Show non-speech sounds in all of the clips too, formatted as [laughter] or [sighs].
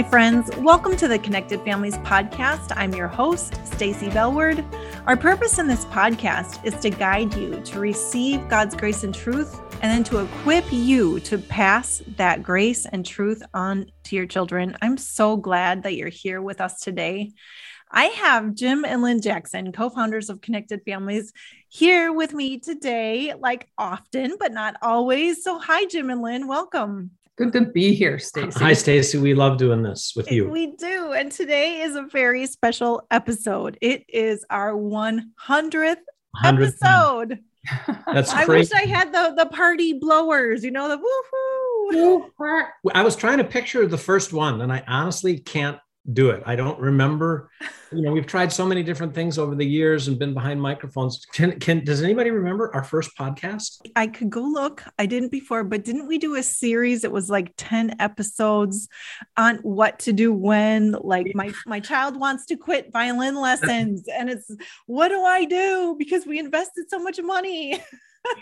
Hi friends, welcome to the Connected Families podcast. I'm your host, Stacy Bellward. Our purpose in this podcast is to guide you to receive God's grace and truth and then to equip you to pass that grace and truth on to your children. I'm so glad that you're here with us today. I have Jim and Lynn Jackson, co founders of Connected Families, here with me today, like often, but not always. So, hi, Jim and Lynn. Welcome. Good to be here, Stacy. Hi, Stacy. We love doing this with you. We do. And today is a very special episode. It is our 100th episode. That's [laughs] I wish I had the the party blowers, you know, the woohoo. I was trying to picture the first one, and I honestly can't do it. I don't remember. You know, we've tried so many different things over the years and been behind microphones. Can, can does anybody remember our first podcast? I could go look. I didn't before, but didn't we do a series? It was like 10 episodes on what to do when like my my child wants to quit violin lessons and it's what do I do because we invested so much money. [laughs]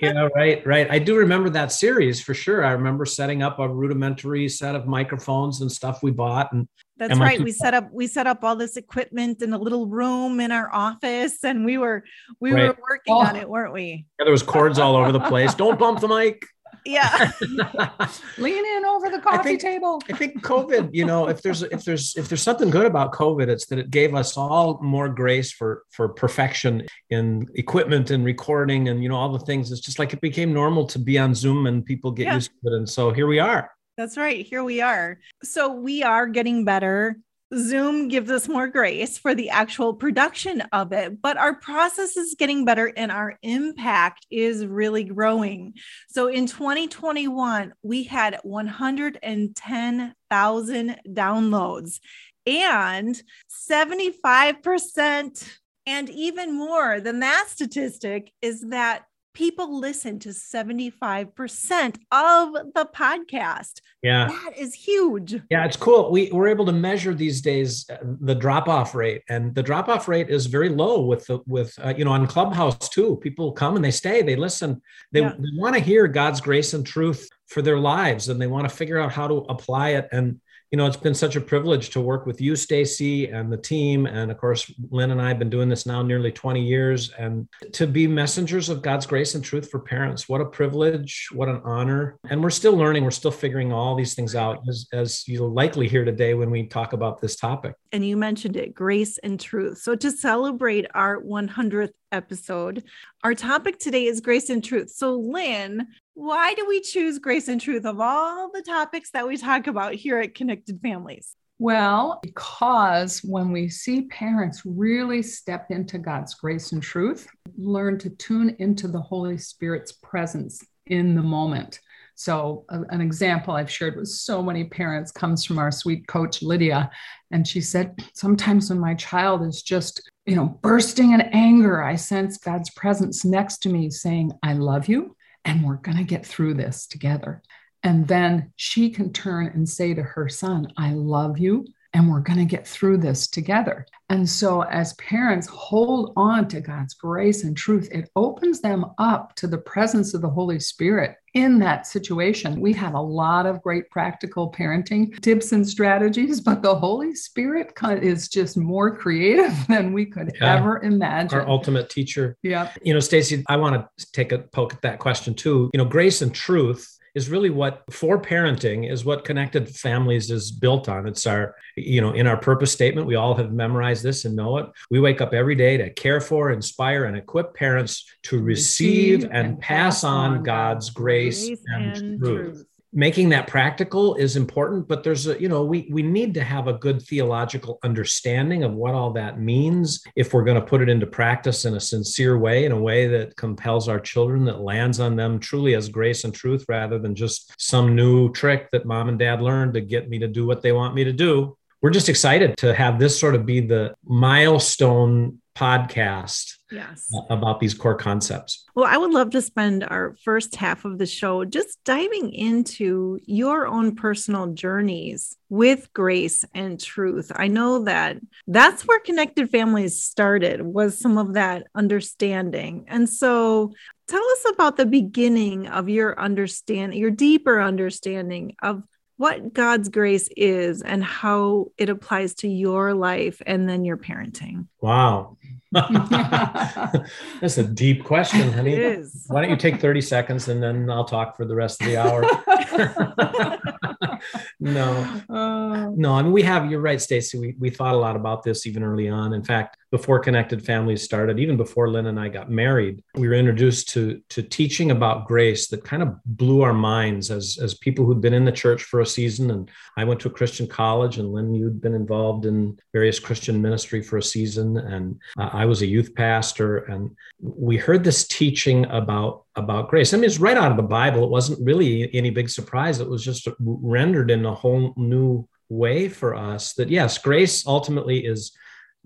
yeah, right, right. I do remember that series for sure. I remember setting up a rudimentary set of microphones and stuff we bought and that's right. We set up we set up all this equipment in a little room in our office, and we were we right. were working oh. on it, weren't we? Yeah, there was cords all over the place. Don't bump the mic. Yeah. [laughs] Lean in over the coffee I think, table. I think COVID, you know, if there's if there's if there's something good about COVID, it's that it gave us all more grace for for perfection in equipment and recording and you know all the things. It's just like it became normal to be on Zoom and people get yeah. used to it. And so here we are. That's right. Here we are. So we are getting better. Zoom gives us more grace for the actual production of it, but our process is getting better and our impact is really growing. So in 2021, we had 110,000 downloads and 75% and even more than that statistic is that people listen to 75% of the podcast. Yeah. That is huge. Yeah, it's cool. We, we're able to measure these days uh, the drop off rate, and the drop off rate is very low with the, with, uh, you know, on Clubhouse too. People come and they stay, they listen, they, yeah. they want to hear God's grace and truth for their lives, and they want to figure out how to apply it. And you know, it's been such a privilege to work with you, Stacy, and the team. And of course, Lynn and I have been doing this now nearly 20 years. And to be messengers of God's grace and truth for parents, what a privilege, what an honor. And we're still learning, we're still figuring all these things out, as, as you'll likely hear today when we talk about this topic. And you mentioned it grace and truth. So to celebrate our 100th episode, our topic today is grace and truth. So, Lynn, why do we choose grace and truth of all the topics that we talk about here at Connected Families? Well, because when we see parents really step into God's grace and truth, learn to tune into the Holy Spirit's presence in the moment. So, an example I've shared with so many parents comes from our sweet coach, Lydia. And she said, Sometimes when my child is just, you know, bursting in anger, I sense God's presence next to me saying, I love you and we're going to get through this together. And then she can turn and say to her son, I love you, and we're going to get through this together. And so, as parents hold on to God's grace and truth, it opens them up to the presence of the Holy Spirit in that situation. We have a lot of great practical parenting tips and strategies, [laughs] but the Holy Spirit is just more creative [laughs] than we could yeah. ever imagine. Our ultimate teacher. Yeah. You know, Stacy, I want to take a poke at that question too. You know, grace and truth is really what for parenting is what connected families is built on. It's our you know in our purpose statement we all have memorized this and know it. We wake up every day to care for inspire and equip parents to receive, receive and, and, pass on god's grace, grace and, and, truth. truth making that practical is important but there's a you know we we need to have a good theological understanding of what all that means if we're going to put it into practice in a sincere way in a way that compels our children that lands on them truly as grace and truth rather than just some new trick that mom and dad learned to get me to do what they want me to do. We're just excited to have this sort of be the milestone podcast yes. about these core concepts. Well, I would love to spend our first half of the show just diving into your own personal journeys with grace and truth. I know that that's where connected families started was some of that understanding. And so tell us about the beginning of your understanding, your deeper understanding of what God's grace is and how it applies to your life and then your parenting. Wow. [laughs] That's a deep question, honey. It is. Why don't you take 30 seconds and then I'll talk for the rest of the hour? [laughs] no. Uh, [laughs] no, I mean, we have, you're right, Stacy. We, we thought a lot about this even early on. In fact, before Connected Families started, even before Lynn and I got married, we were introduced to, to teaching about grace that kind of blew our minds as, as people who'd been in the church for a season. And I went to a Christian college, and Lynn, you'd been involved in various Christian ministry for a season. And uh, I was a youth pastor. And we heard this teaching about about grace. I mean, it's right out of the Bible. It wasn't really any big surprise. It was just rendered in a whole new way for us that yes, grace ultimately is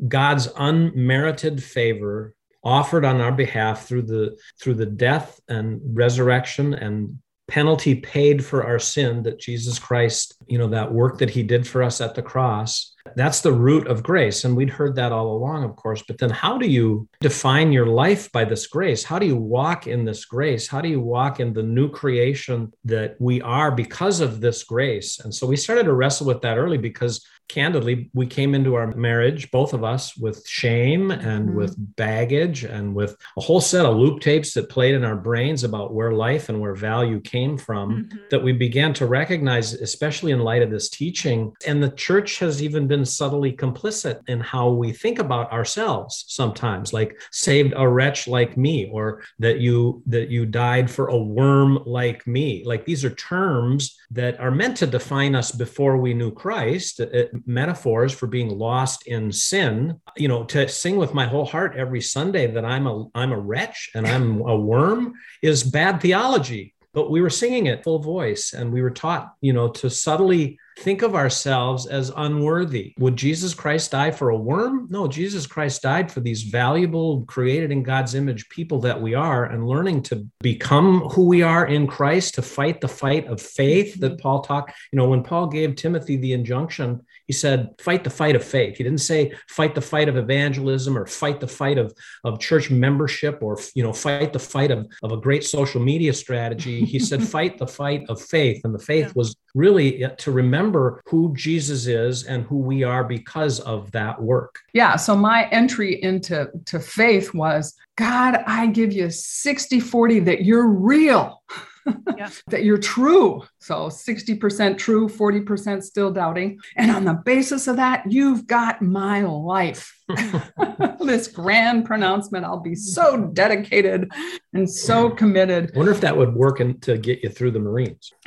God's unmerited favor offered on our behalf through the through the death and resurrection and penalty paid for our sin that Jesus Christ, you know, that work that he did for us at the cross. That's the root of grace. And we'd heard that all along, of course. But then how do you define your life by this grace? How do you walk in this grace? How do you walk in the new creation that we are because of this grace? And so we started to wrestle with that early because candidly, we came into our marriage, both of us, with shame and mm-hmm. with baggage and with a whole set of loop tapes that played in our brains about where life and where value came from mm-hmm. that we began to recognize, especially in light of this teaching. And the church has even been subtly complicit in how we think about ourselves sometimes, like saved a wretch like me, or that you that you died for a worm like me. Like these are terms that are meant to define us before we knew Christ. It, metaphors for being lost in sin you know to sing with my whole heart every sunday that i'm a i'm a wretch and i'm a worm is bad theology. But we were singing it full voice and we were taught you know to subtly think of ourselves as unworthy. Would Jesus Christ die for a worm? No, Jesus Christ died for these valuable, created in God's image people that we are, and learning to become who we are in Christ, to fight the fight of faith mm-hmm. that Paul talked. You know, when Paul gave Timothy the injunction he said, fight the fight of faith. He didn't say fight the fight of evangelism or fight the fight of, of church membership or, you know, fight the fight of, of a great social media strategy. He said, [laughs] fight the fight of faith. And the faith yeah. was really to remember who Jesus is and who we are because of that work. Yeah. So my entry into to faith was God, I give you 60 40 that you're real. [laughs] yeah. that you're true. So 60% true, 40% still doubting. And on the basis of that, you've got my life. [laughs] this grand pronouncement. I'll be so dedicated and so committed. I wonder if that would work in, to get you through the Marines. [laughs]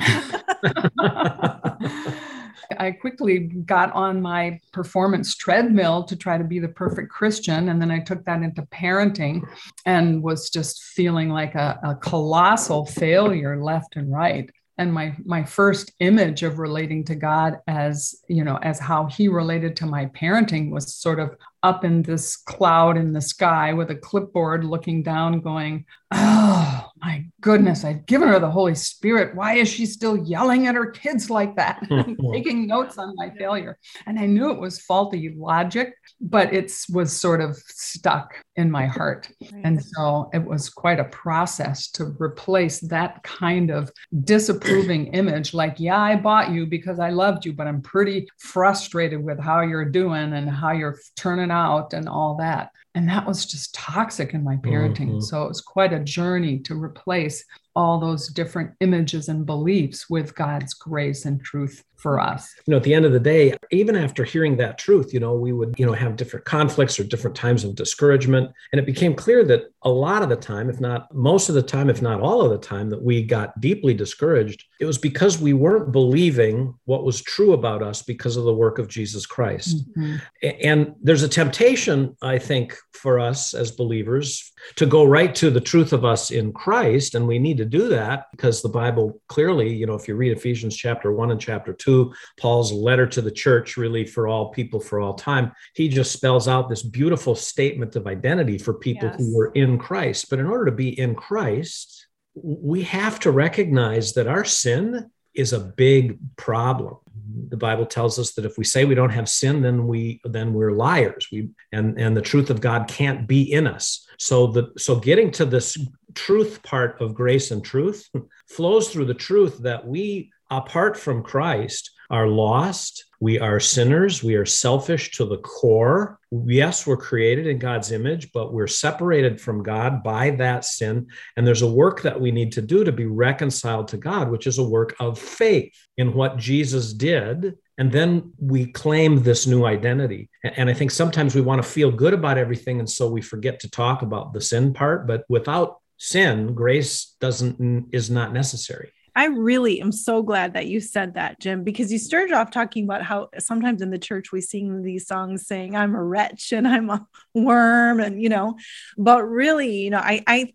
I quickly got on my performance treadmill to try to be the perfect Christian. And then I took that into parenting and was just feeling like a, a colossal failure left and right and my my first image of relating to god as you know as how he related to my parenting was sort of up in this cloud in the sky with a clipboard looking down going oh my goodness i've given her the holy spirit why is she still yelling at her kids like that [laughs] taking notes on my failure and i knew it was faulty logic but it was sort of stuck in my heart right. and so it was quite a process to replace that kind of disapproving [clears throat] image like yeah i bought you because i loved you but i'm pretty frustrated with how you're doing and how you're turning out and all that. And that was just toxic in my parenting. Mm-hmm. So it was quite a journey to replace all those different images and beliefs with God's grace and truth for us. You know, at the end of the day, even after hearing that truth, you know, we would, you know, have different conflicts or different times of discouragement. And it became clear that a lot of the time, if not most of the time, if not all of the time, that we got deeply discouraged, it was because we weren't believing what was true about us because of the work of Jesus Christ. Mm-hmm. And there's a temptation, I think, for us as believers to go right to the truth of us in Christ. And we need to do that because the Bible clearly, you know, if you read Ephesians chapter one and chapter two, Paul's letter to the church, really for all people for all time, he just spells out this beautiful statement of identity for people yes. who were in Christ. But in order to be in Christ, we have to recognize that our sin is a big problem the bible tells us that if we say we don't have sin then we then we're liars we and and the truth of god can't be in us so the so getting to this truth part of grace and truth [laughs] flows through the truth that we apart from Christ, are lost. We are sinners. We are selfish to the core. Yes, we're created in God's image, but we're separated from God by that sin. And there's a work that we need to do to be reconciled to God, which is a work of faith in what Jesus did. And then we claim this new identity. And I think sometimes we want to feel good about everything. And so we forget to talk about the sin part. But without sin, grace doesn't is not necessary. I really am so glad that you said that, Jim, because you started off talking about how sometimes in the church we sing these songs saying, I'm a wretch and I'm a worm, and you know, but really, you know, I, I,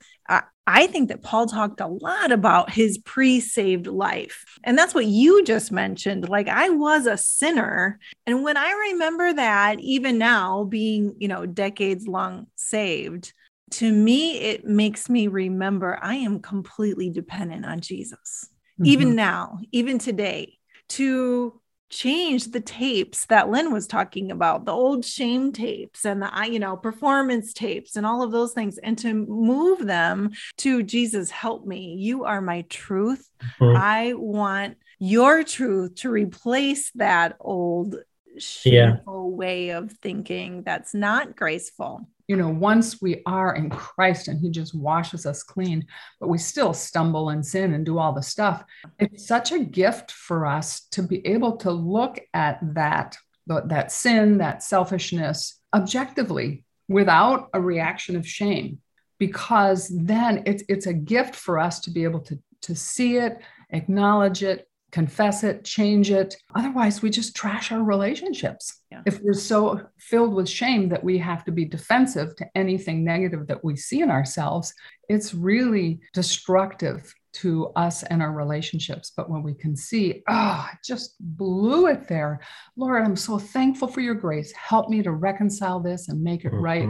I think that Paul talked a lot about his pre saved life. And that's what you just mentioned. Like, I was a sinner. And when I remember that, even now being, you know, decades long saved, to me, it makes me remember I am completely dependent on Jesus, mm-hmm. even now, even today, to change the tapes that Lynn was talking about, the old shame tapes and the, you know, performance tapes and all of those things, and to move them to Jesus, help me. You are my truth. Mm-hmm. I want your truth to replace that old shameful yeah. way of thinking that's not graceful you know, once we are in Christ and He just washes us clean, but we still stumble and sin and do all the stuff, it's such a gift for us to be able to look at that, that sin, that selfishness objectively without a reaction of shame, because then it's, it's a gift for us to be able to, to see it, acknowledge it, confess it, change it. Otherwise, we just trash our relationships. Yeah. If we're so filled with shame that we have to be defensive to anything negative that we see in ourselves, it's really destructive to us and our relationships. But when we can see, oh, I just blew it there. Lord, I'm so thankful for your grace. Help me to reconcile this and make it mm-hmm. right.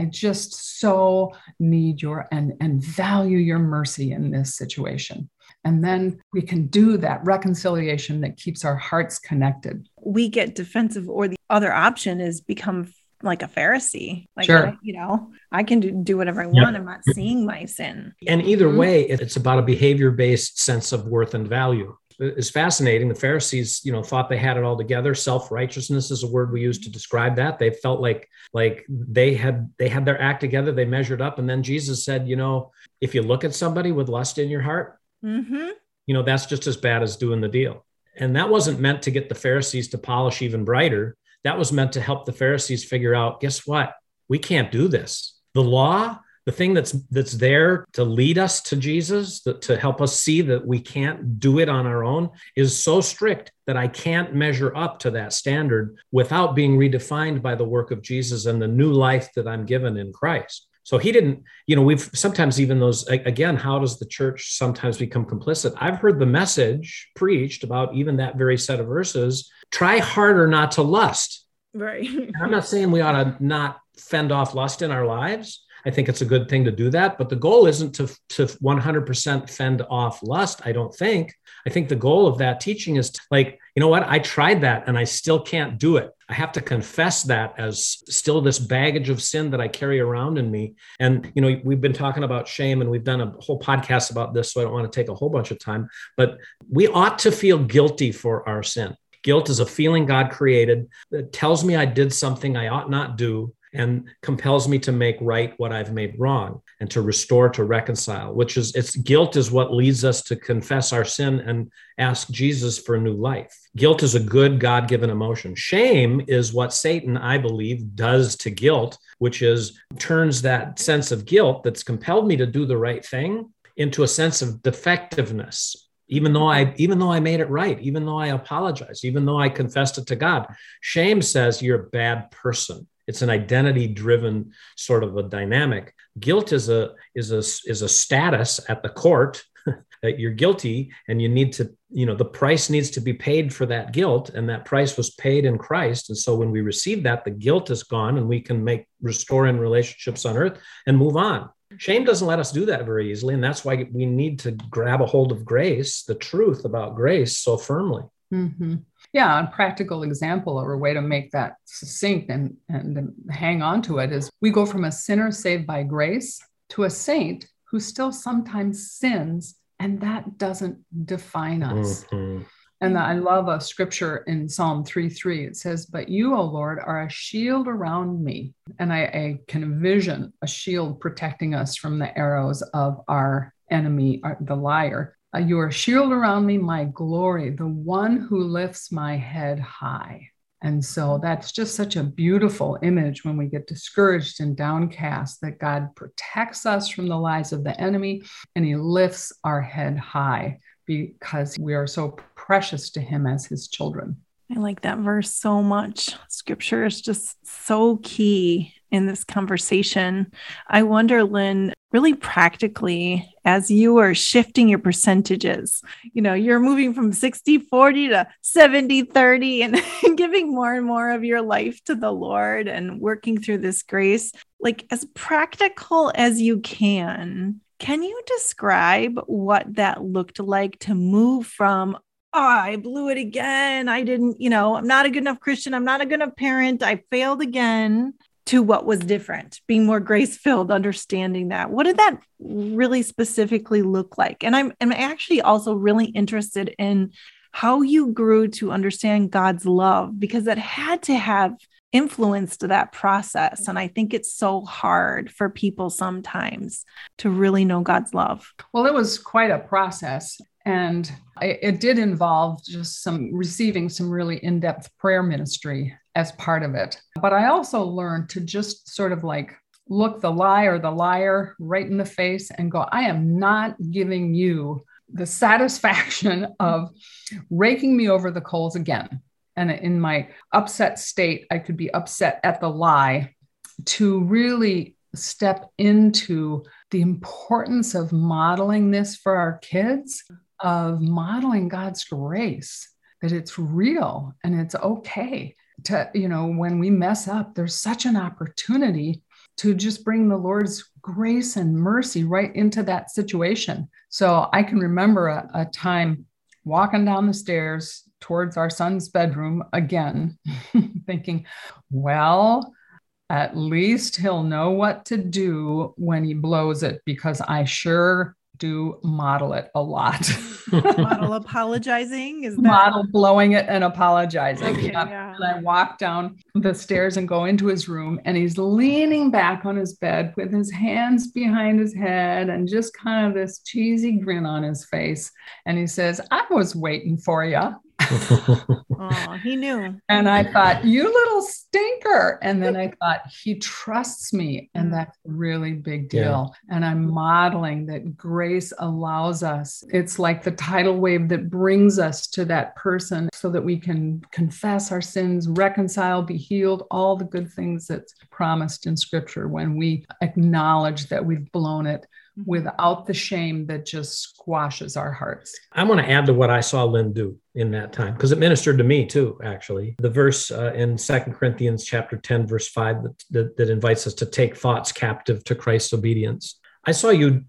I just so need your and and value your mercy in this situation. And then we can do that reconciliation that keeps our hearts connected. We get defensive, or the other option is become like a Pharisee. Like, sure. I, you know, I can do, do whatever I want. I'm not seeing my sin. And either mm-hmm. way, it's about a behavior based sense of worth and value. It's fascinating. The Pharisees, you know, thought they had it all together. Self righteousness is a word we use to describe that. They felt like like they had they had their act together. They measured up, and then Jesus said, you know, if you look at somebody with lust in your heart, Mm-hmm. You know, that's just as bad as doing the deal. And that wasn't meant to get the Pharisees to polish even brighter. That was meant to help the Pharisees figure out guess what? We can't do this. The law, the thing that's that's there to lead us to Jesus, that, to help us see that we can't do it on our own, is so strict that I can't measure up to that standard without being redefined by the work of Jesus and the new life that I'm given in Christ. So he didn't, you know, we've sometimes even those, again, how does the church sometimes become complicit? I've heard the message preached about even that very set of verses try harder not to lust. Right. I'm not saying we ought to not fend off lust in our lives. I think it's a good thing to do that. But the goal isn't to, to 100% fend off lust, I don't think. I think the goal of that teaching is to, like, you know what? I tried that and I still can't do it. I have to confess that as still this baggage of sin that I carry around in me. And, you know, we've been talking about shame and we've done a whole podcast about this. So I don't want to take a whole bunch of time, but we ought to feel guilty for our sin. Guilt is a feeling God created that tells me I did something I ought not do and compels me to make right what I've made wrong and to restore, to reconcile, which is it's guilt is what leads us to confess our sin and ask Jesus for a new life. Guilt is a good God given emotion. Shame is what Satan, I believe, does to guilt, which is turns that sense of guilt that's compelled me to do the right thing into a sense of defectiveness. Even though i even though i made it right even though i apologized even though i confessed it to god. Shame says you're a bad person. It's an identity driven sort of a dynamic. Guilt is a is a is a status at the court that you're guilty and you need to you know the price needs to be paid for that guilt and that price was paid in christ. And so when we receive that the guilt is gone and we can make restoring relationships on earth and move on. Shame doesn't let us do that very easily. And that's why we need to grab a hold of grace the truth about grace so firmly. Mm-hmm. Yeah, a practical example or a way to make that succinct and, and hang on to it is we go from a sinner saved by grace to a saint who still sometimes sins and that doesn't define us. Mhm. And I love a scripture in Psalm 3 3. It says, But you, O Lord, are a shield around me. And I, I can envision a shield protecting us from the arrows of our enemy, uh, the liar. Uh, you are a shield around me, my glory, the one who lifts my head high. And so that's just such a beautiful image when we get discouraged and downcast that God protects us from the lies of the enemy and he lifts our head high because we are so precious to him as his children. I like that verse so much. Scripture is just so key in this conversation. I wonder, Lynn, really practically, as you are shifting your percentages, you know, you're moving from 60 40 to 70 30 and [laughs] giving more and more of your life to the Lord and working through this grace, like as practical as you can. Can you describe what that looked like to move from, oh, I blew it again. I didn't, you know, I'm not a good enough Christian. I'm not a good enough parent. I failed again to what was different, being more grace filled, understanding that. What did that really specifically look like? And I'm, I'm actually also really interested in how you grew to understand God's love because that had to have influenced that process. And I think it's so hard for people sometimes to really know God's love. Well, it was quite a process. And it did involve just some receiving some really in depth prayer ministry as part of it. But I also learned to just sort of like look the lie or the liar right in the face and go, I am not giving you the satisfaction [laughs] of raking me over the coals again. And in my upset state, I could be upset at the lie to really step into the importance of modeling this for our kids, of modeling God's grace, that it's real and it's okay to, you know, when we mess up, there's such an opportunity to just bring the Lord's grace and mercy right into that situation. So I can remember a, a time walking down the stairs towards our son's bedroom again, [laughs] thinking, well, at least he'll know what to do when he blows it because I sure do model it a lot. [laughs] model [laughs] apologizing is that model blowing it and apologizing. Okay, Yep. yeah. And I walk down the stairs and go into his room, and he's leaning back on his bed with his hands behind his head and just kind of this cheesy grin on his face. And he says, I was waiting for you. Oh, he knew. And I thought, you little stinker. And then I thought, he trusts me. And Mm. that's a really big Yeah. deal. And I'm modeling that grace allows us. It's like the tidal wave that brings us to that person so that we can confess our sins, reconcile, be healed, all the good things that's promised in scripture when we acknowledge that we've blown it without the shame that just squashes our hearts. I want to add to what I saw Lynn do in that time because it ministered to me too. Actually, the verse uh, in Second Corinthians chapter ten, verse five, that, that that invites us to take thoughts captive to Christ's obedience. I saw you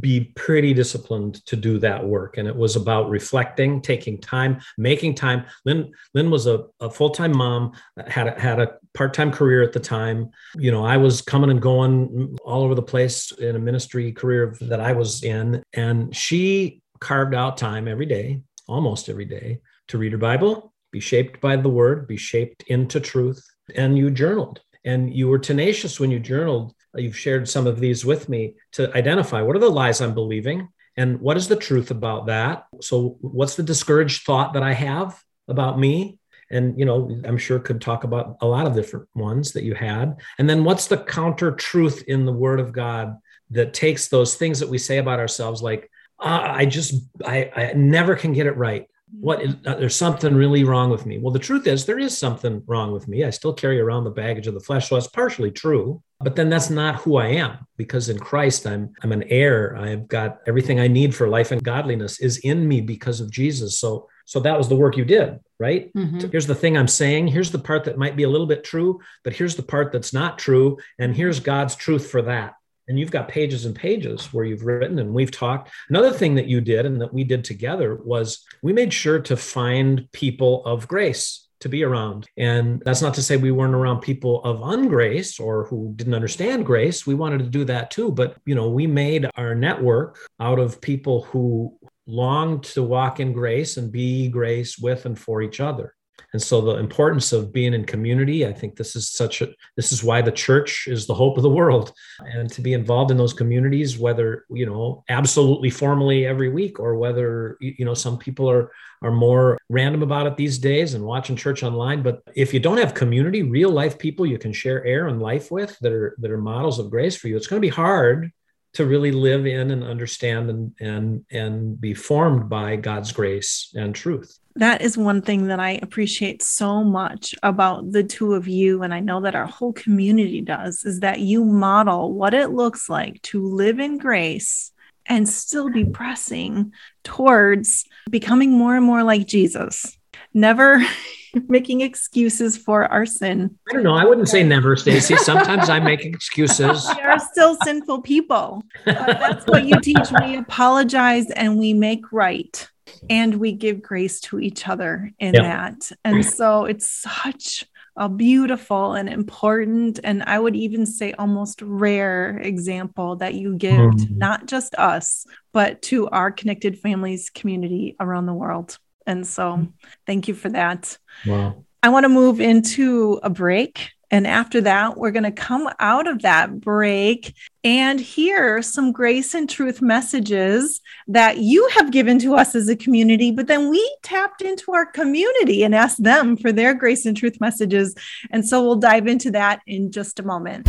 be pretty disciplined to do that work, and it was about reflecting, taking time, making time. Lynn Lynn was a, a full time mom, had a, had a part time career at the time. You know, I was coming and going all over the place in a ministry career that I was in, and she carved out time every day almost every day to read your Bible, be shaped by the word, be shaped into truth. And you journaled and you were tenacious when you journaled. You've shared some of these with me to identify what are the lies I'm believing and what is the truth about that. So, what's the discouraged thought that I have about me? And, you know, I'm sure could talk about a lot of different ones that you had. And then what's the counter truth in the word of God that takes those things that we say about ourselves, like, uh, I just I, I never can get it right. What is uh, there's something really wrong with me? Well, the truth is there is something wrong with me. I still carry around the baggage of the flesh, so that's partially true. But then that's not who I am because in Christ I'm I'm an heir. I've got everything I need for life and godliness is in me because of Jesus. So so that was the work you did, right? Mhm. Here's the thing I'm saying. Here's the part that might be a little bit true, but here's the part that's not true, and here's God's truth for that and you've got pages and pages where you've written and we've talked. Another thing that you did and that we did together was we made sure to find people of grace to be around. And that's not to say we weren't around people of ungrace or who didn't understand grace. We wanted to do that too. But, you know, we made our network out of people who longed to walk in grace and be grace with and for each other and so the importance of being in community i think this is such a this is why the church is the hope of the world. And to be involved in those communities whether you know absolutely formally every week or whether you know some people are are more random about it these days and watching church online but if you don't have community real life people you can share air and life with that are that are models of grace for you it's going to be hard to really live in and understand and and and be formed by God's grace and truth. That is one thing that I appreciate so much about the two of you and I know that our whole community does is that you model what it looks like to live in grace and still be pressing towards becoming more and more like Jesus. Never [laughs] making excuses for our sin. I don't know. I wouldn't say never, Stacy. Sometimes I make [laughs] excuses. We are still sinful people. that's what you teach. We apologize and we make right. And we give grace to each other in yep. that. And so it's such a beautiful and important, and I would even say almost rare example that you give mm-hmm. to not just us, but to our connected families community around the world. And so thank you for that. Wow. I want to move into a break. And after that, we're going to come out of that break and hear some grace and truth messages that you have given to us as a community. But then we tapped into our community and asked them for their grace and truth messages. And so we'll dive into that in just a moment.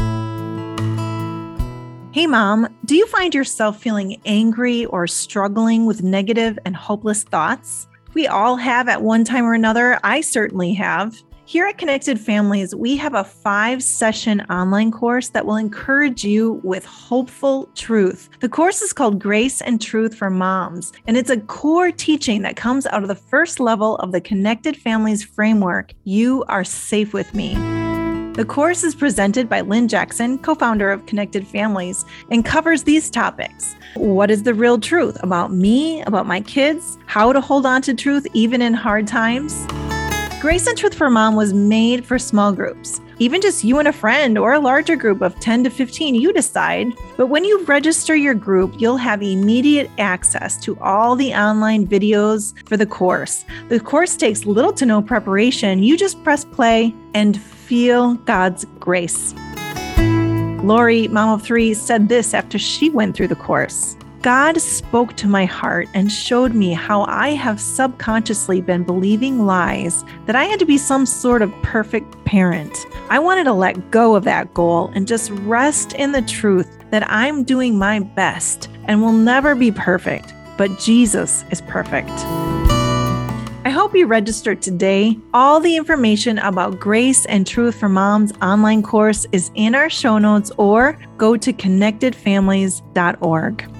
Hey, mom, do you find yourself feeling angry or struggling with negative and hopeless thoughts? We all have at one time or another. I certainly have. Here at Connected Families, we have a five session online course that will encourage you with hopeful truth. The course is called Grace and Truth for Moms, and it's a core teaching that comes out of the first level of the Connected Families framework You Are Safe with Me. The course is presented by Lynn Jackson, co founder of Connected Families, and covers these topics What is the real truth about me, about my kids, how to hold on to truth even in hard times? Grace and Truth for Mom was made for small groups. Even just you and a friend or a larger group of 10 to 15, you decide. But when you register your group, you'll have immediate access to all the online videos for the course. The course takes little to no preparation. You just press play and feel God's grace. Lori, mom of three, said this after she went through the course. God spoke to my heart and showed me how I have subconsciously been believing lies that I had to be some sort of perfect parent. I wanted to let go of that goal and just rest in the truth that I'm doing my best and will never be perfect, but Jesus is perfect. I hope you registered today. All the information about Grace and Truth for Moms online course is in our show notes or go to connectedfamilies.org.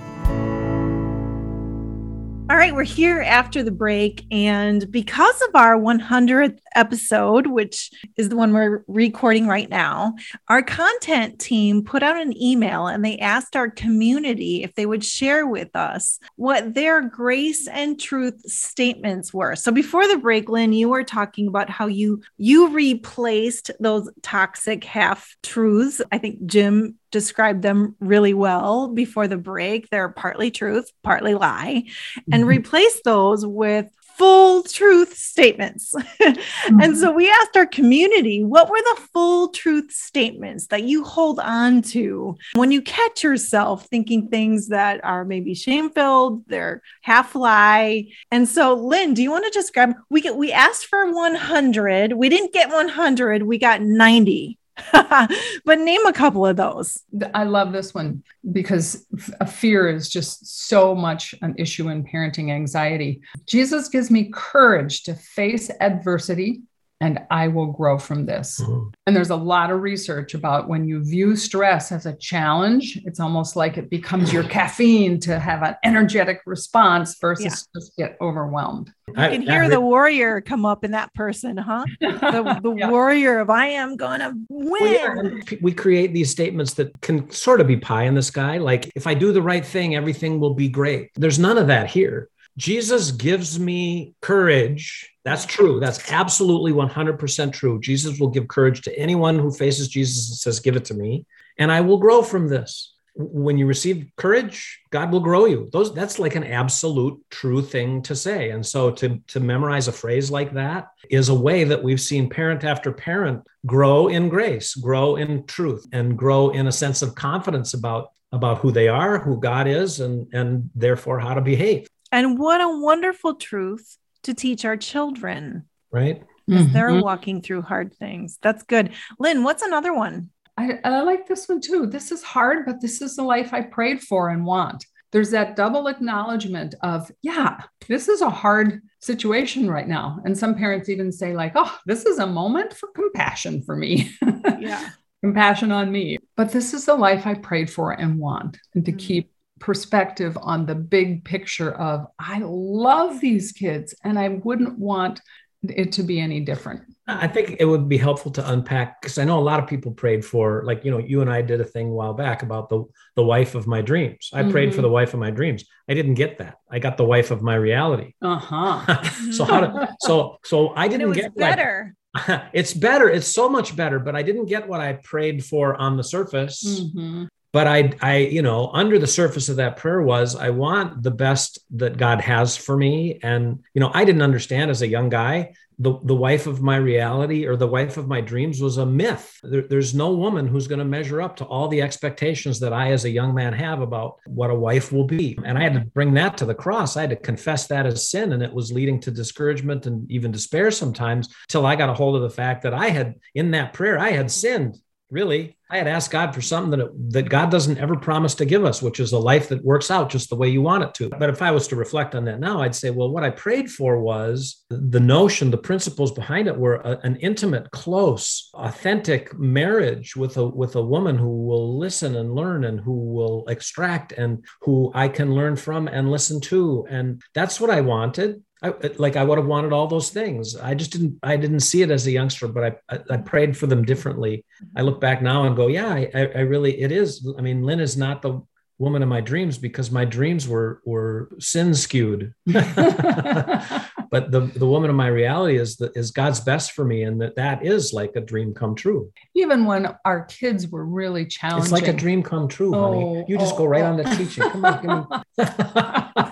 All right, we're here after the break. And because of our 100th episode, which is the one we're recording right now, our content team put out an email and they asked our community if they would share with us what their grace and truth statements were. So before the break, Lynn, you were talking about how you you replaced those toxic half truths. I think Jim described them really well before the break. They're partly truth, partly lie, mm-hmm. and replace those with full truth statements. mm-hmm. [laughs] And so we asked our community, what were the full truth statements that you hold on to when you catch yourself thinking things that are maybe shame filled, they're half lie. And so Lynn, do you want to just grab we get we asked for 100. We didn't get 100, we got 90. [laughs] but name a couple of those. I love this one because fear is just so much an issue in parenting anxiety. Jesus gives me courage to face adversity and I will grow from this. Mm-hmm. And there's a lot of research about when you view stress as a challenge, it's almost like it becomes your [sighs] caffeine to have an energetic response versus yeah. just get overwhelmed. You can hear the warrior come up in that person, huh? [laughs] The, the yeah. warrior of I am going to win. Well, yeah. We create these statements that can sort of be pie in the sky. Like, if I do the right thing, everything will be great. There's none of that here Jesus gives me courage. That's true. That's absolutely 100% true. Jesus will give courage to anyone who faces Jesus and says, Give it to me. And I will grow from this. When you receive courage, God will grow you. Those that's like an absolute true thing to say. And so to, to memorize a phrase like that is a way that we've seen parent after parent grow in grace, grow in truth, and grow in a sense of confidence about about who they are, who God is, and, and therefore how to behave. And what a wonderful truth to teach our children. Right. Mm-hmm. they're walking through hard things. That's good. Lynn, what's another one? I, I like this one too. This is hard, but this is the life I prayed for and want. There's that double acknowledgement of, yeah, this is a hard situation right now. And some parents even say, like, oh, this is a moment for compassion for me. Yeah. [laughs] compassion on me. But this is the life I prayed for and want, and to mm-hmm. keep perspective on the big picture of I love these kids and I wouldn't want it to be any different. I think it would be helpful to unpack because I know a lot of people prayed for, like, you know, you and I did a thing a while back about the the wife of my dreams. I mm-hmm. prayed for mm-hmm. the wife of my dreams. I didn't get that. I got the wife of my reality. Uh-huh. [laughs] so how to, so so I didn't get better. [laughs] it's better. It's so much better, but I didn't get what I prayed for on the surface. Mm-hmm. But I, I, you know, under the surface of that prayer was I want the best that God has for me. And, you know, I didn't understand as a young guy the, the wife of my reality or the wife of my dreams was a myth. There, there's no woman who's going to measure up to all the expectations that I, as a young man, have about what a wife will be. And I had to bring that to the cross. I had to confess that as sin. And it was leading to discouragement and even despair sometimes till I got a hold of the fact that I had, in that prayer, I had sinned really i had asked god for something that that god doesn't ever promise to give us which is a life that works out just the way you want it to. But if i was to reflect on that now i'd say well what i prayed for was the notion the principles behind it were a, an intimate close authentic marriage with a with a woman who will listen and learn and who will extract and who i can learn from and listen to. And that's what i wanted I, like I would have wanted all those things. I just didn't. I didn't see it as a youngster, but I, I, I prayed for them differently. I look back now and go, yeah, I, I really it is. I mean, Lynn is not the woman of my dreams because my dreams were were sin skewed. [laughs] but the the woman of my reality is that is God's best for me, and that that is like a dream come true. Even when our kids were really challenging, it's like a dream come true, oh, honey. You just oh, go right oh. on to teaching. Come on, give me. [laughs]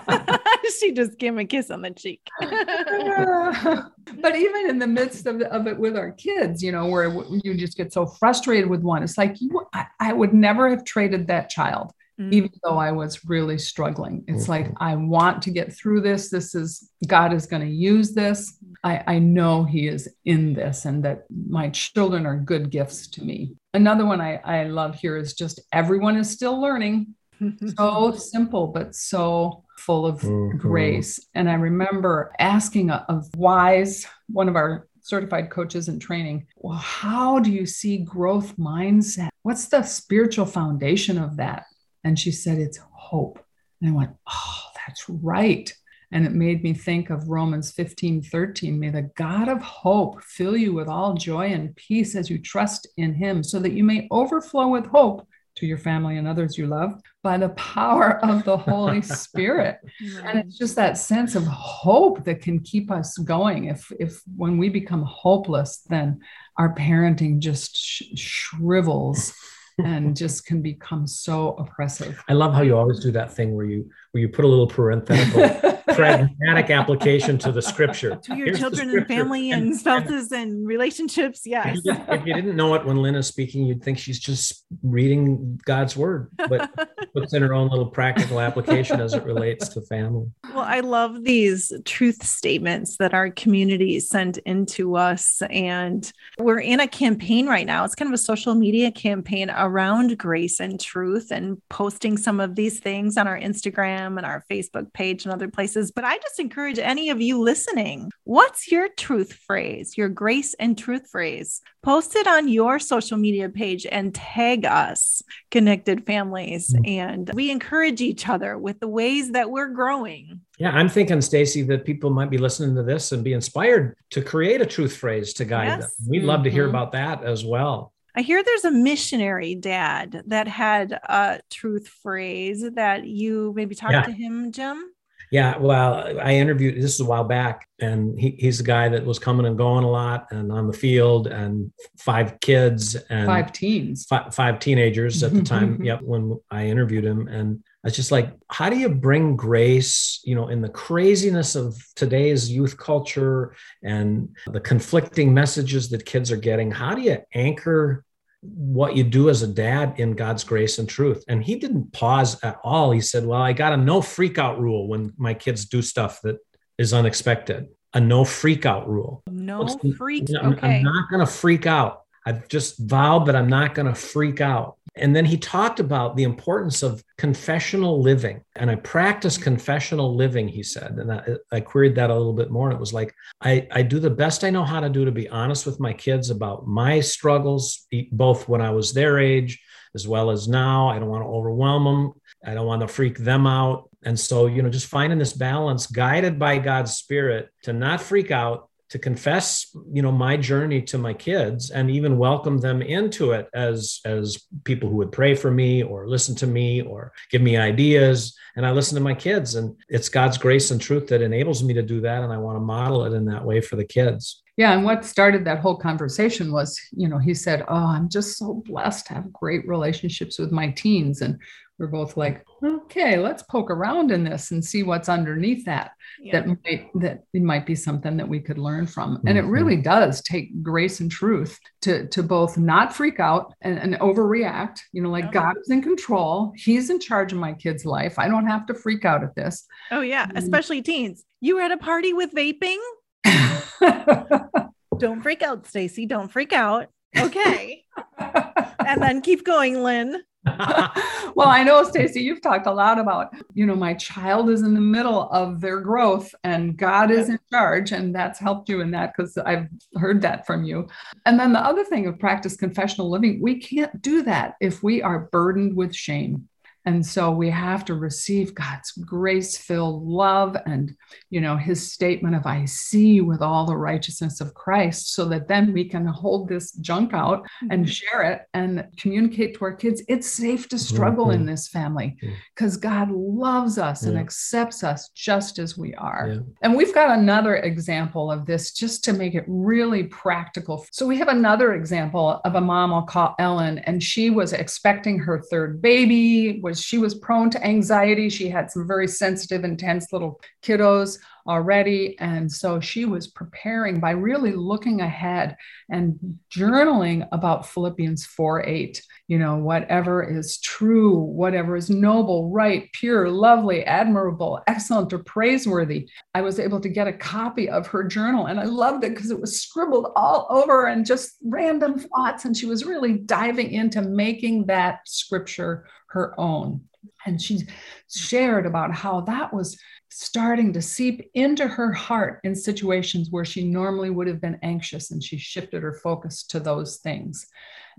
[laughs] she just gave him a kiss on the cheek. [laughs] [laughs] but even in the midst of, of it with our kids, you know, where you just get so frustrated with one, it's like you, I, I would never have traded that child. Mm-hmm. Even though I was really struggling, it's mm-hmm. like, I want to get through this. This is, God is going to use this. I, I know He is in this and that my children are good gifts to me. Another one I, I love here is just everyone is still learning. [laughs] so simple, but so full of mm-hmm. grace. And I remember asking a, a wise, one of our certified coaches in training, well, how do you see growth mindset? What's the spiritual foundation of that? And she said, it's hope. And I went, oh, that's right. And it made me think of Romans 15, 13. May the God of hope fill you with all joy and peace as you trust in him, so that you may overflow with hope to your family and others you love by the power of the Holy [laughs] Spirit. And it's just that sense of hope that can keep us going. If if when we become hopeless, then our parenting just sh- shrivels and [laughs] just can become so oppressive. I love how you always do that thing where you where you put a little parenthetical [laughs] pragmatic application to the scripture. To your Here's children and family and, and spouses and, and relationships. Yes. If you, if you, didn't know it when Lynn is speaking, you'd think she's just reading God's word, but [laughs] puts in her own little practical application as it relates to family. Well, I love these truth statements that our community sent into us. And we're in a campaign right now. It's kind of a social media campaign around grace and truth and posting some of these things on our Instagram and our Facebook page and other places but I just encourage any of you listening what's your truth phrase, your grace and truth phrase? Post it on your social media page and tag us, Connected Families. Mm-hmm. And we encourage each other with the ways that we're growing. Yeah, I'm thinking, Stacy, that people might be listening to this and be inspired to create a truth phrase to guide yes. them. We'd love to hear mm-hmm. about that as well. I hear there's a missionary dad that had a truth phrase that you maybe talked yeah. to him, Jim. Yeah, well, I interviewed this is a while back, and he, he's the guy that was coming and going a lot and on the field, and five kids and five teens, five, five teenagers at the [laughs] time. yep, when I interviewed him, and I was just like, how do you bring grace, you know, in the craziness of today's youth culture and the conflicting messages that kids are getting? How do you anchor what you do as a dad in God's grace and truth. And he didn't pause at all. He said, Well, I got a no freak out rule when my kids do stuff that is unexpected, a no freak out rule. No freak. I'm, okay. I'm not going to freak out. I've just vowed that I'm not going to freak out. And then he talked about the importance of confessional living. And I practice confessional living, he said. And I, I, queried that a little bit more. And it was like, I, I do the best I know how to do to be honest with my kids about my struggles, both when I was their age as well as now. I don't want to overwhelm them, I don't want to freak them out. And so, you know, just finding this balance guided by God's Spirit to not freak out to confess you know my journey to my kids and even welcome them into it as as people who would pray for me or listen to me or give me ideas. And i listen to my kids and it's god's grace and truth that enables me to do that. And i want to model it in that way for the kids. Yeah. And what started that whole conversation was you know he said oh i'm just so blessed to have great relationships with my teens. And we're both like, okay, let's poke around in this and see what's underneath that. Yeah. That might that it might be something that we could learn from. And mm-hmm. it really does take grace and truth to to both not freak out and, and overreact. You know, like God is in control. He's in charge of my kid's life. I don't have to freak out at this. Oh yeah, especially teens. You were at a party with vaping. [laughs] don't freak out, Stacy. Don't freak out. Okay. [laughs] and then keep going, Lynn. [laughs] well, I know, Stacy, you've talked a lot about, you know, my child is in the middle of their growth and God is in charge. And that's helped you in that because I've heard that from you. And then the other thing of practice confessional living, we can't do that if we are burdened with shame. And so we have to receive God's grace filled love and, you know, his statement of, I see you with all the righteousness of Christ, so that then we can hold this junk out and mm-hmm. share it and communicate to our kids. It's safe to struggle mm-hmm. in this family because mm-hmm. God loves us and accepts us just as we are. Yeah. And we've got another example of this just to make it really practical. So we have another example of a mom I'll call Ellen, and she was expecting her third baby, was she was prone to anxiety. She had some very sensitive, intense little kiddos already. And so she was preparing by really looking ahead and journaling about Philippians 4 8. You know, whatever is true, whatever is noble, right, pure, lovely, admirable, excellent, or praiseworthy. I was able to get a copy of her journal and I loved it because it was scribbled all over and just random thoughts. And she was really diving into making that scripture her own. And she shared about how that was starting to seep into her heart in situations where she normally would have been anxious and she shifted her focus to those things.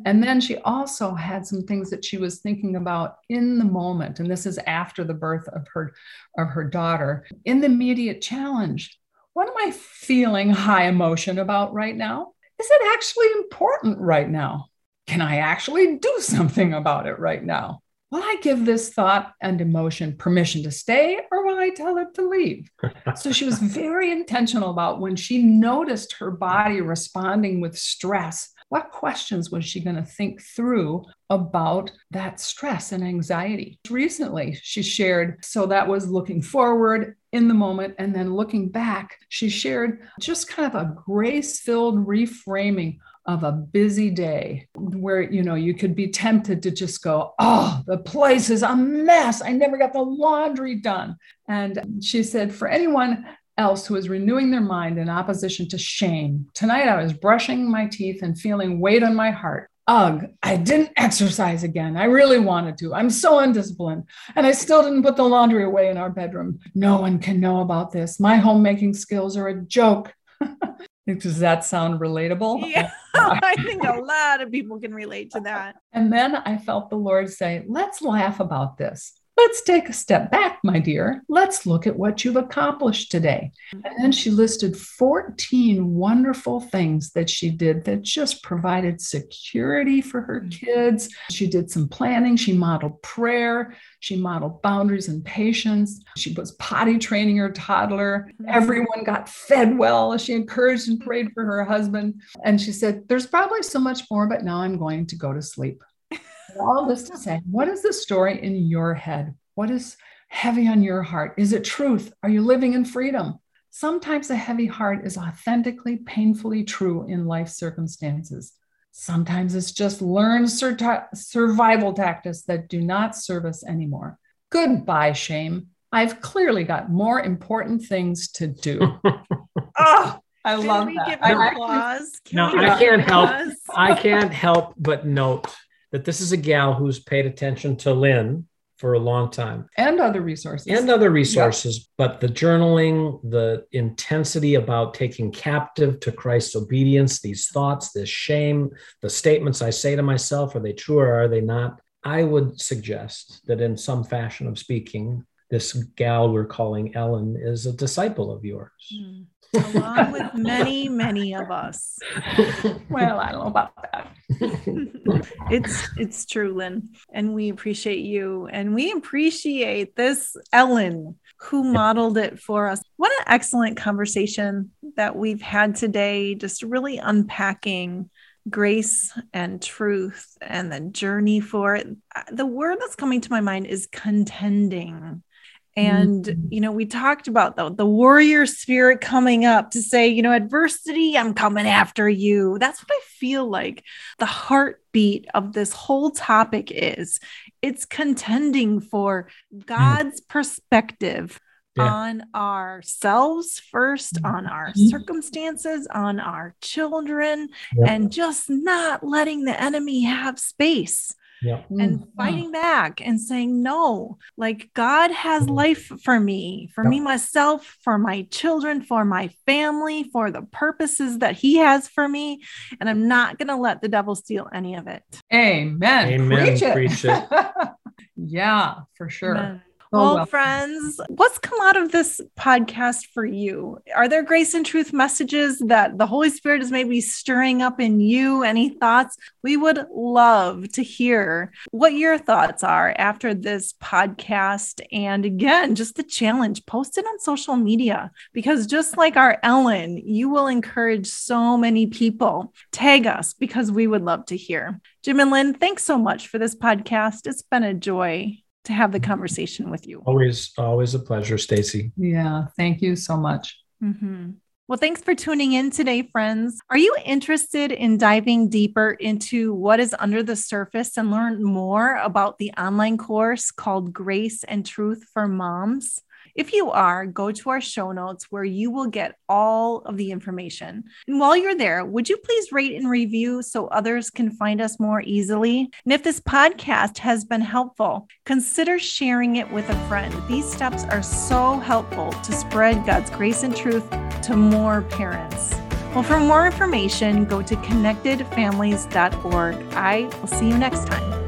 And then she also had some things that she was thinking about in the moment and this is after the birth of her of her daughter. In the immediate challenge, what am I feeling high emotion about right now? Is it actually important right now? Can I actually do something about it right now? Will I give this thought and emotion permission to stay or will I tell it to leave? so she was [laughs] very intentional about when she noticed her body responding with stress. What questions was she going to think through about that stress and anxiety? Recently, she shared, so that was looking forward in the moment and then looking back, she shared just kind of a grace filled reframing of a busy day where you know you could be tempted to just go oh the place is a mess i never got the laundry done and she said for anyone else who is renewing their mind in opposition to shame tonight i was brushing my teeth and feeling weight on my heart Ugh, I didn't exercise again. I really wanted to. I'm so undisciplined. And I still didn't put the laundry away in our bedroom. No one can know about this. My homemaking skills are a joke. [laughs] Does that sound relatable? Yeah, [laughs] I think a lot of people can relate to that. And then I felt the Lord say, let's laugh about this. Let's take a step back, my dear. Let's look at what you've accomplished today. And then she listed 14 wonderful things that she did that just provided security for her mm. kids. She did some planning, she modeled prayer, she modeled boundaries and patience. She was potty training her toddler. Mm. Everyone got fed well. She encouraged and prayed for her husband. And she said, There's probably so much more, but now I'm going to go to sleep all this to say, what is the story in your head? What is heavy on your heart? Is it truth? Are you living in freedom? Sometimes a heavy heart is authentically, painfully true in life circumstances. Sometimes it's just learned sur- survival tactics that do not serve us anymore. Goodbye, shame. I've clearly got more important things to do. oh, [laughs] I Can love that. I, Can no, I can't help. I can't help but note that this is a gal who's paid attention to Lynn for a long time and other resources and other resources yep. but the journaling the intensity about taking captive to christ's obedience these thoughts this shame the statements i say to myself are they true or are they not i would suggest that in some fashion of speaking this gal we're calling ellen is a disciple of yours mm along with many, many of us. [laughs] well, I don't know about that. [laughs] it's it's true, Lynn, and we appreciate you, and we appreciate this Ellen who modeled it for us. What an excellent conversation that we've had today, just really unpacking grace and truth and the journey for it. The word that's coming to my mind is contending. And, mm-hmm. you know, we talked about the, the warrior spirit coming up to say, you know, adversity, I'm coming after you. That's what I feel like the heartbeat of this whole topic is. It's contending for mm. God's mm. perspective yeah. on ourselves first, mm-hmm. on our circumstances, on our children, yeah. and just not letting the enemy have space yeah. and mm, fighting back and saying no like god has mm-hmm. life for me for me myself for my children for my family for the purposes that he has for me and i'm not going to let the devil steal any of it amen amen preach it, Preach it. [laughs] yeah for sure amen. Oh, well, well, friends, what's come out of this podcast for you? Are there grace and truth messages that the Holy Spirit is maybe stirring up in you? Any thoughts? We would love to hear what your thoughts are after this podcast. And again, just the challenge post it on social media because just like our Ellen, you will encourage so many people. Tag us because we would love to hear. Jim and Lynn, thanks so much for this podcast. It's been a joy to have the conversation with you. Always, always a pleasure, Stacy. Yeah, thank you so much. Mm-hmm. Well, thanks for tuning in today, friends. Are you interested in diving deeper into what is under the surface and learn more about the online course called Grace and Truth for Moms? If you are, go to our show notes where you will get all of the information. And while you're there, would you please rate and review so others can find us more easily? And if this podcast has been helpful, consider sharing it with a friend. These steps are so helpful to spread God's grace and truth to more parents. Well, for more information, go to connectedfamilies.org. I will see you next time.